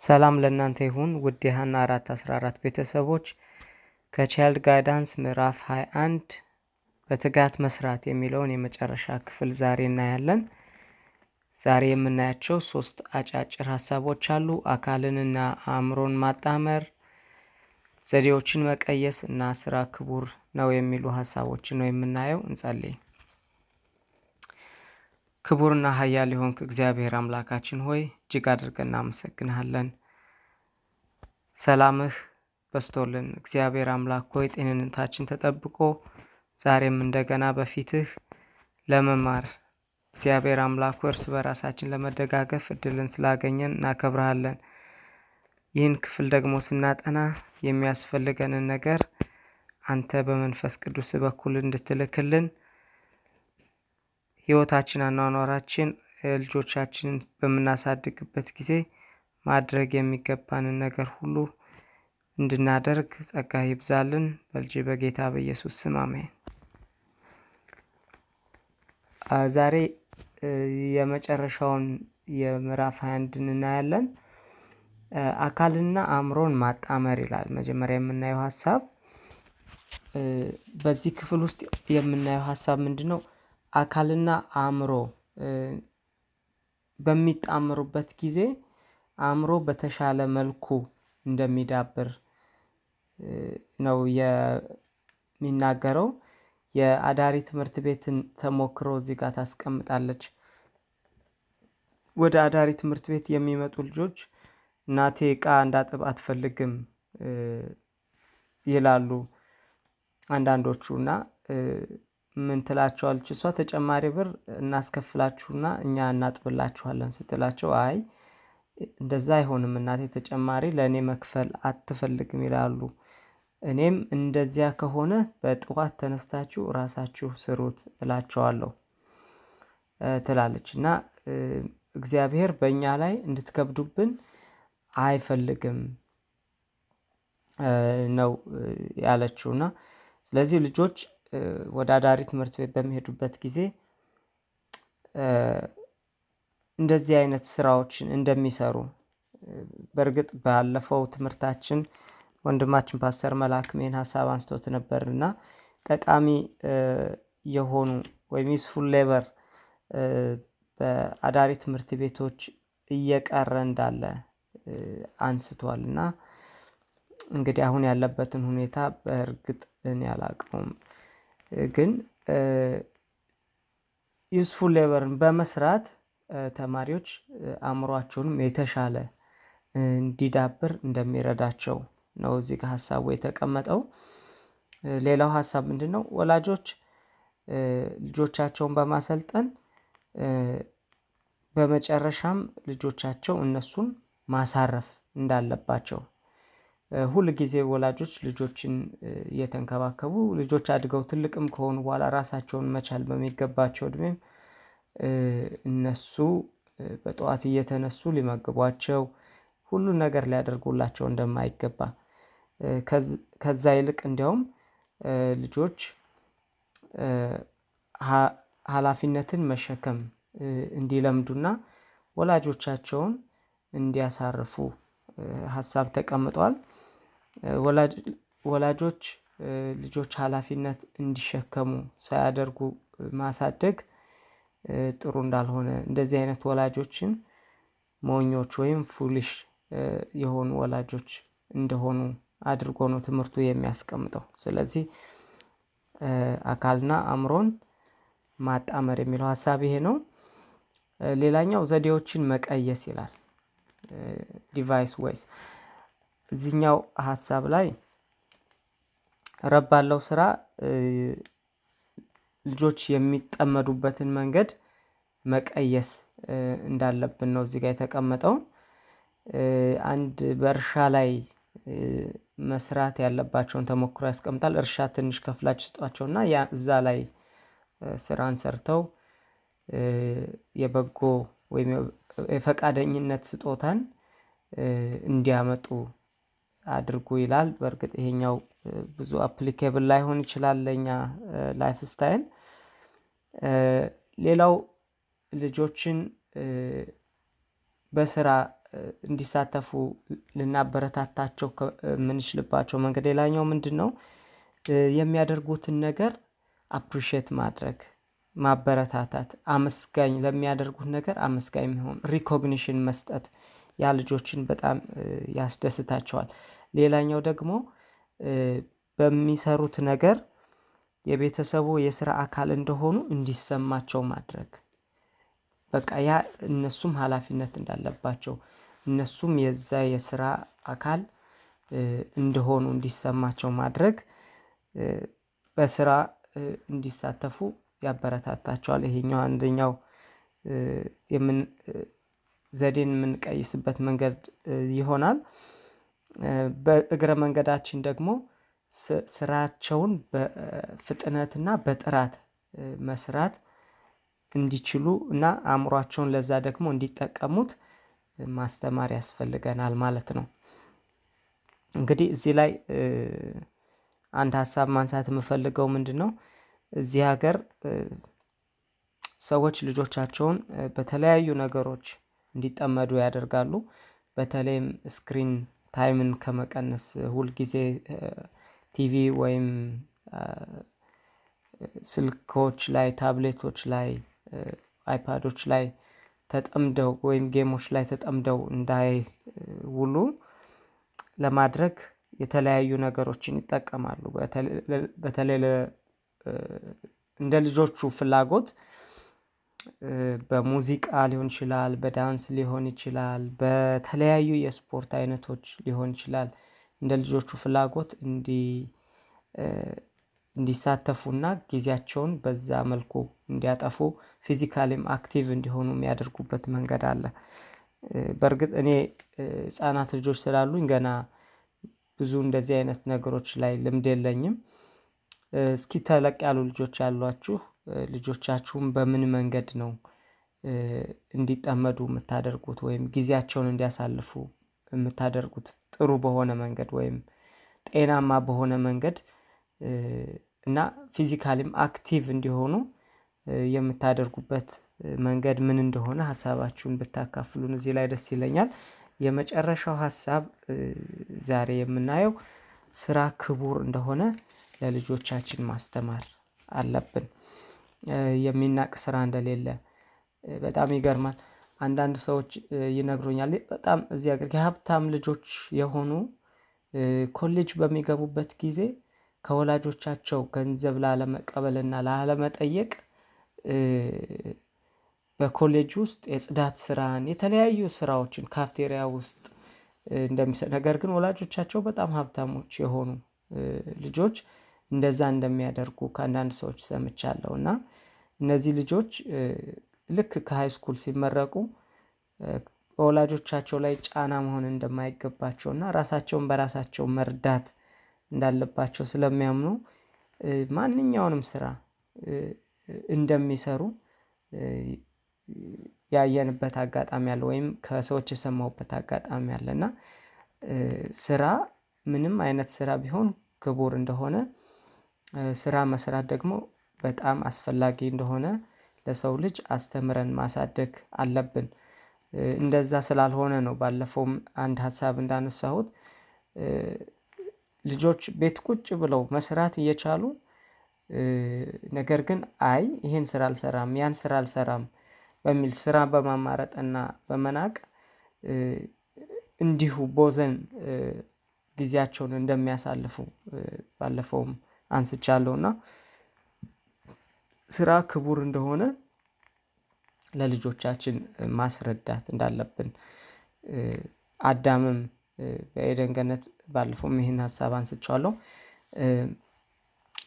ሰላም ለእናንተ ይሁን ውድ የሀና አራት አስራ አራት ቤተሰቦች ከቻይልድ ጋይዳንስ ምዕራፍ 21 በትጋት መስራት የሚለውን የመጨረሻ ክፍል ዛሬ እናያለን። ዛሬ የምናያቸው ሶስት አጫጭር ሀሳቦች አሉ። አካልንና አእምሮን ማጣመር፣ ዘዴዎችን መቀየስ እና ስራ ክቡር ነው የሚሉ ሀሳቦችን ነው የምናየው። እንጸልይ። ክቡርና ኃያል የሆንክ እግዚአብሔር አምላካችን ሆይ እጅግ አድርገን እናመሰግንሃለን። ሰላምህ በስቶልን እግዚአብሔር አምላክ ሆይ ጤንነታችን ተጠብቆ ዛሬም እንደገና በፊትህ ለመማር እግዚአብሔር አምላክ እርስ በራሳችን ለመደጋገፍ እድልን ስላገኘን እናከብረሃለን። ይህን ክፍል ደግሞ ስናጠና የሚያስፈልገንን ነገር አንተ በመንፈስ ቅዱስ በኩል እንድትልክልን ህይወታችን፣ አኗኗራችን ልጆቻችንን በምናሳድግበት ጊዜ ማድረግ የሚገባንን ነገር ሁሉ እንድናደርግ ጸጋ ይብዛልን። በልጅ በጌታ በኢየሱስ ስም አሜን። ዛሬ የመጨረሻውን የምዕራፍ 21 እናያለን። አካልና አእምሮን ማጣመር ይላል። መጀመሪያ የምናየው ሀሳብ በዚህ ክፍል ውስጥ የምናየው ሀሳብ ምንድን ነው? አካልና አእምሮ በሚጣምሩበት ጊዜ አእምሮ በተሻለ መልኩ እንደሚዳብር ነው የሚናገረው። የአዳሪ ትምህርት ቤትን ተሞክሮ እዚህ ጋር ታስቀምጣለች። ወደ አዳሪ ትምህርት ቤት የሚመጡ ልጆች እናቴ እቃ እንዳጥብ አትፈልግም ይላሉ አንዳንዶቹ እና ምን ትላቸዋለች? እሷ ተጨማሪ ብር እናስከፍላችሁና እኛ እናጥብላችኋለን ስትላቸው አይ እንደዛ አይሆንም እናቴ ተጨማሪ ለእኔ መክፈል አትፈልግም ይላሉ። እኔም እንደዚያ ከሆነ በጠዋት ተነስታችሁ ራሳችሁ ስሩት እላቸዋለሁ ትላለች። እና እግዚአብሔር በእኛ ላይ እንድትከብዱብን አይፈልግም ነው ያለችው። እና ስለዚህ ልጆች ወደ አዳሪ ትምህርት ቤት በሚሄዱበት ጊዜ እንደዚህ አይነት ስራዎችን እንደሚሰሩ በእርግጥ ባለፈው ትምህርታችን ወንድማችን ፓስተር መላክም ይህን ሀሳብ አንስቶት ነበር እና ጠቃሚ የሆኑ ወይም useful labor በአዳሪ ትምህርት ቤቶች እየቀረ እንዳለ አንስቷል እና እንግዲህ አሁን ያለበትን ሁኔታ በእርግጥ እኔ አላውቀውም፣ ግን ዩስፉል ሌበርን በመስራት ተማሪዎች አእምሯቸውንም የተሻለ እንዲዳብር እንደሚረዳቸው ነው እዚህ ጋር ሀሳቡ የተቀመጠው። ሌላው ሀሳብ ምንድን ነው? ወላጆች ልጆቻቸውን በማሰልጠን በመጨረሻም ልጆቻቸው እነሱን ማሳረፍ እንዳለባቸው ሁል ጊዜ ወላጆች ልጆችን እየተንከባከቡ ልጆች አድገው ትልቅም ከሆኑ በኋላ ራሳቸውን መቻል በሚገባቸው እድሜም እነሱ በጠዋት እየተነሱ ሊመግቧቸው ሁሉን ነገር ሊያደርጉላቸው እንደማይገባ ከዛ ይልቅ እንዲያውም ልጆች ሀላፊነትን መሸከም እንዲለምዱና ወላጆቻቸውን እንዲያሳርፉ ሀሳብ ተቀምጧል። ወላጆች ልጆች ሀላፊነት እንዲሸከሙ ሳያደርጉ ማሳደግ ጥሩ እንዳልሆነ እንደዚህ አይነት ወላጆችን ሞኞች ወይም ፉሊሽ የሆኑ ወላጆች እንደሆኑ አድርጎ ነው ትምህርቱ የሚያስቀምጠው። ስለዚህ አካልና አእምሮን ማጣመር የሚለው ሀሳብ ይሄ ነው። ሌላኛው ዘዴዎችን መቀየስ ይላል። devise ways እዚህኛው ሀሳብ ላይ ረብ ባለው ስራ ልጆች የሚጠመዱበትን መንገድ መቀየስ እንዳለብን ነው እዚህ ጋር የተቀመጠው። አንድ በእርሻ ላይ መስራት ያለባቸውን ተሞክሮ ያስቀምጣል። እርሻ ትንሽ ከፍላችሁ ስጧቸውና እዛ ላይ ስራን ሰርተው የበጎ ወይም የፈቃደኝነት ስጦታን እንዲያመጡ አድርጉ ይላል። በእርግጥ ይሄኛው ብዙ applicable ላይሆን ይችላል ለእኛ lifestyle። ሌላው ልጆችን በስራ እንዲሳተፉ ልናበረታታቸው የምንችልባቸው መንገድ ሌላኛው ምንድን ነው? የሚያደርጉትን ነገር appreciate ማድረግ ማበረታታት አመስጋኝ ለሚያደርጉት ነገር አመስጋኝ መሆን recognition መስጠት ያ ልጆችን በጣም ያስደስታቸዋል። ሌላኛው ደግሞ በሚሰሩት ነገር የቤተሰቡ የስራ አካል እንደሆኑ እንዲሰማቸው ማድረግ በቃ ያ እነሱም ሀላፊነት እንዳለባቸው እነሱም የዛ የስራ አካል እንደሆኑ እንዲሰማቸው ማድረግ በስራ እንዲሳተፉ ያበረታታቸዋል። ይሄኛው አንደኛው ዘዴን የምንቀይስበት መንገድ ይሆናል። በእግረ መንገዳችን ደግሞ ስራቸውን በፍጥነትና በጥራት መስራት እንዲችሉ እና አእምሯቸውን ለዛ ደግሞ እንዲጠቀሙት ማስተማር ያስፈልገናል ማለት ነው። እንግዲህ እዚህ ላይ አንድ ሀሳብ ማንሳት የምፈልገው ምንድነው? እዚህ ሀገር ሰዎች ልጆቻቸውን በተለያዩ ነገሮች እንዲጠመዱ ያደርጋሉ። በተለይም screen time ን ከመቀነስ ሁል ጊዜ ቲቪ ወይም ስልኮች ላይ ታብሌቶች ላይ አይፓዶች ላይ ተጠምደው ወይም game ኦች ላይ ተጠምደው እንዳይውሉ ለማድረግ የተለያዩ ነገሮችን ይጠቀማሉ። በተለይ እንደ ልጆቹ ፍላጎት በሙዚቃ ሊሆን ይችላል በዳንስ ሊሆን ይችላል በተለያዩ የስፖርት አይነቶች ሊሆን ይችላል። እንደ ልጆቹ ፍላጎት እንዲ እንዲሳተፉና ጊዜያቸውን በዛ መልኩ እንዲያጠፉ physically ም active እንዲሆኑ የሚያደርጉበት መንገድ አለ። በርግጥ እኔ ህፃናት ልጆች ስላሉኝ ገና ብዙ እንደዚህ አይነት ነገሮች ላይ ልምድ የለኝም። እስኪ ተለቅ ያሉ ልጆች ያሏችሁ ልጆቻችሁን በምን መንገድ ነው? እንዲጠመዱ የምታደርጉት ወይም ጊዜያቸውን እንዲያሳልፉ የምታደርጉት ጥሩ በሆነ መንገድ ወይም ጤናማ በሆነ መንገድ እና physically ም active እንዲሆኑ የምታደርጉበት መንገድ ምን እንደሆነ ሀሳባችሁን ብታካፍሉን እዚህ ላይ ደስ ይለኛል። የመጨረሻው ሀሳብ ዛሬ የምናየው ስራ ክቡር እንደሆነ ለልጆቻችን ማስተማር አለብን። የሚናቅ ስራ እንደሌለ በጣም ይገርማል። አንዳንድ ሰዎች ይነግሩኛል በጣም እዚህ ሀገር የሀብታም ልጆች የሆኑ ኮሌጅ በሚገቡበት ጊዜ ከወላጆቻቸው ገንዘብ ላለመቀበልና ላለመጠየቅ በኮሌጅ ውስጥ የጽዳት ስራን የተለያዩ ስራዎችን ካፍቴሪያ ውስጥ እንደሚሰጥ ነገር ግን ወላጆቻቸው በጣም ሀብታሞች የሆኑ ልጆች እንደዛ እንደሚያደርጉ ከአንዳንድ ሰዎች ሰምቻለሁ። እና እነዚህ ልጆች ልክ ከሃይስኩል ሲመረቁ በወላጆቻቸው ላይ ጫና መሆን እንደማይገባቸው እና ራሳቸውን በራሳቸው መርዳት እንዳለባቸው ስለሚያምኑ ማንኛውንም ስራ እንደሚሰሩ ያየንበት አጋጣሚ አለ። ወይም ከሰዎች የሰማሁበት አጋጣሚ አለ። እና ስራ ምንም አይነት ስራ ቢሆን ክቡር እንደሆነ ስራ መስራት ደግሞ በጣም አስፈላጊ እንደሆነ ለሰው ልጅ አስተምረን ማሳደግ አለብን። እንደዛ ስላልሆነ ነው ባለፈውም አንድ ሀሳብ እንዳነሳሁት ልጆች ቤት ቁጭ ብለው መስራት እየቻሉ ነገር ግን አይ ይሄን ስራ አልሰራም ያን ስራ አልሰራም በሚል ስራ በማማረጥና በመናቅ እንዲሁ ቦዘን ጊዜያቸውን እንደሚያሳልፉ ባለፈውም አንስቻለሁ። እና ስራ ክቡር እንደሆነ ለልጆቻችን ማስረዳት እንዳለብን አዳምም በኤደን ገነት ባለፈውም ይሄን ሀሳብ አንስቼዋለሁ።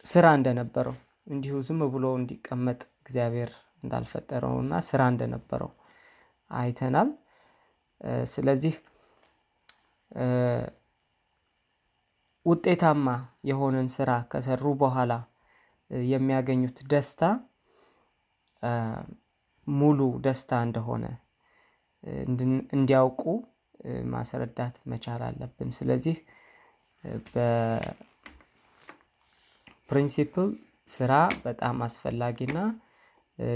ስራ እንደነበረው እንዲሁ ዝም ብሎ እንዲቀመጥ እግዚአብሔር እንዳልፈጠረውና ስራ እንደነበረው አይተናል። ስለዚህ ውጤታማ የሆነን ስራ ከሰሩ በኋላ የሚያገኙት ደስታ ሙሉ ደስታ እንደሆነ እንዲያውቁ ማስረዳት መቻል አለብን። ስለዚህ በ principle ስራ በጣም አስፈላጊና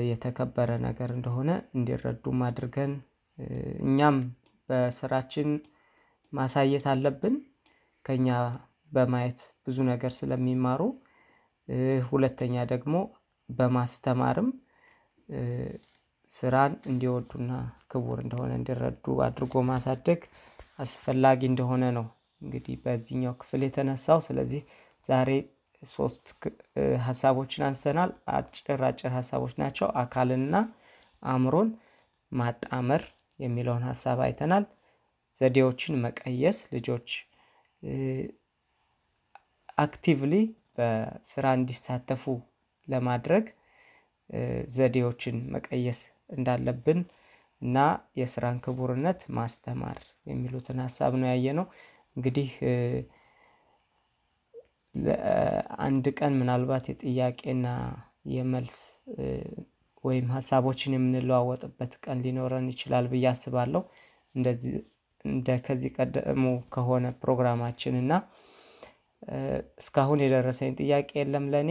የተከበረ ነገር እንደሆነ እንዲረዱም አድርገን እኛም በስራችን ማሳየት አለብን። ከኛ በማየት ብዙ ነገር ስለሚማሩ፣ ሁለተኛ ደግሞ በማስተማርም ስራን እንዲወዱና ክቡር እንደሆነ እንዲረዱ አድርጎ ማሳደግ አስፈላጊ እንደሆነ ነው እንግዲህ በዚህኛው ክፍል የተነሳው። ስለዚህ ዛሬ ሶስት ሀሳቦችን አንስተናል። አጭር አጭር ሀሳቦች ናቸው። አካልንና አእምሮን ማጣመር የሚለውን ሀሳብ አይተናል። ዘዴዎችን መቀየስ ልጆች actively በስራ እንዲሳተፉ ለማድረግ ዘዴዎችን መቀየስ እንዳለብን እና የስራን ክቡርነት ማስተማር የሚሉትን ሀሳብ ነው ያየነው። እንግዲህ አንድ ቀን ምናልባት የጥያቄና የመልስ ወይም ሀሳቦችን የምንለዋወጥበት ቀን ሊኖረን ይችላል ብዬ አስባለሁ። እንደዚህ እንደ ከዚህ ቀደሙ ከሆነ ፕሮግራማችን እና እስካሁን የደረሰኝ ጥያቄ የለም ለኔ።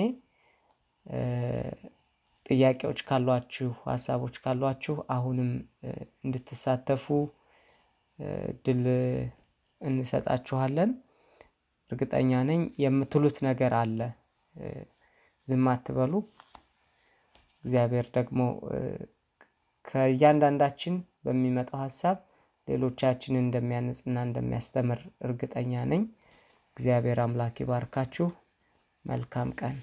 ጥያቄዎች ካሏችሁ ሀሳቦች ካሏችሁ አሁንም እንድትሳተፉ እድል እንሰጣችኋለን። እርግጠኛ ነኝ የምትሉት ነገር አለ። ዝም አትበሉ። እግዚአብሔር ደግሞ ከእያንዳንዳችን በሚመጣው ሀሳብ ሌሎቻችንን እንደሚያንጽና እንደሚያስተምር እርግጠኛ ነኝ። እግዚአብሔር አምላክ ይባርካችሁ። መልካም ቀን